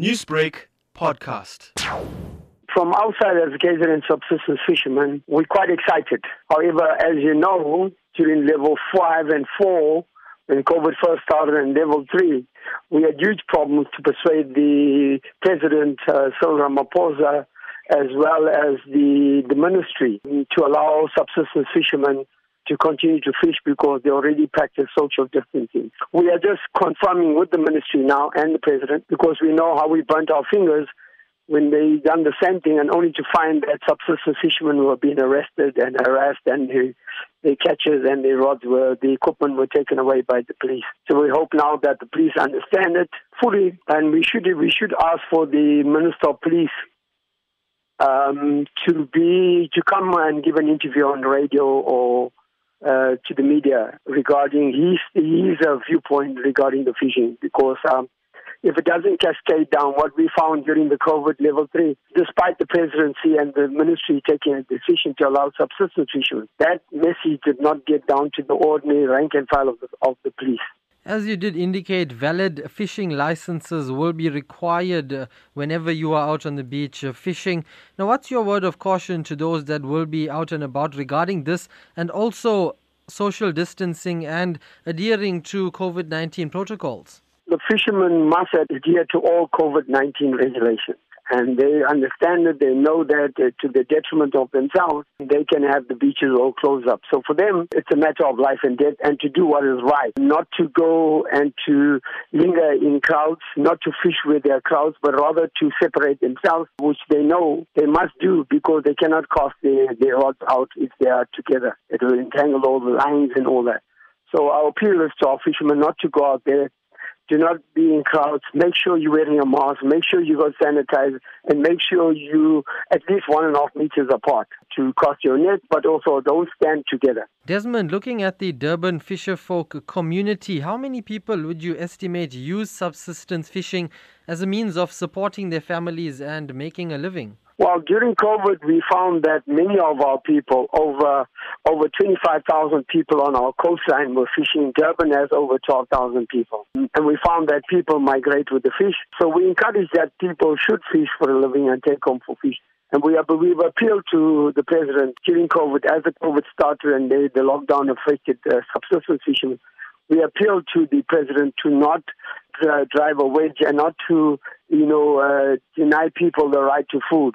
Newsbreak podcast. From outside as KZN subsistence fishermen, we're quite excited. However, as you know, during level 5 and 4, when COVID first started, and level 3, we had huge problems to persuade the President, uh, Cyril Ramaphosa, as well as the, the ministry to allow subsistence fishermen to continue to fish because they already practice social distancing. We are just confirming with the ministry now and the president because we know how we burnt our fingers when they done the same thing and only to find that subsistence fishermen were being arrested and harassed and the, the catches and the rods were, the equipment were taken away by the police. So we hope now that the police understand it fully and we should, we should ask for the Minister of Police um, to be, to come and give an interview on radio or uh, to the media regarding his his uh, viewpoint regarding the fishing because um, if it doesn't cascade down what we found during the COVID level three, despite the presidency and the ministry taking a decision to allow subsistence fishing, that message did not get down to the ordinary rank and file of the, of the police. As you did indicate, valid fishing licenses will be required uh, whenever you are out on the beach uh, fishing. Now, what's your word of caution to those that will be out and about regarding this and also social distancing and adhering to COVID 19 protocols? The fishermen must adhere to all COVID 19 regulations and they understand it. They know that uh, to the detriment of themselves, they can have the beaches all closed up. So for them, it's a matter of life and death, and to do what is right, not to go and to linger in crowds, not to fish with their crowds, but rather to separate themselves, which they know they must do because they cannot cast their, their rods out if they are together. It will entangle all the lines and all that. So our appeal is to our fishermen not to go out there do not be in crowds. Make sure you're wearing a mask. Make sure you got sanitized, and make sure you at least one and a half meters apart to cross your net, but also don't stand together. Desmond, looking at the Durban fisherfolk community, how many people would you estimate use subsistence fishing as a means of supporting their families and making a living? Well, during COVID, we found that many of our people, over over 25,000 people on our coastline were fishing. Durban has over 12,000 people. And we found that people migrate with the fish. So we encourage that people should fish for a living and take home for fish. And we have, we've appealed to the president during COVID, as the COVID started and the, the lockdown affected uh, subsistence fishermen. We appealed to the president to not uh, drive a wedge and not to, you know, uh, deny people the right to food.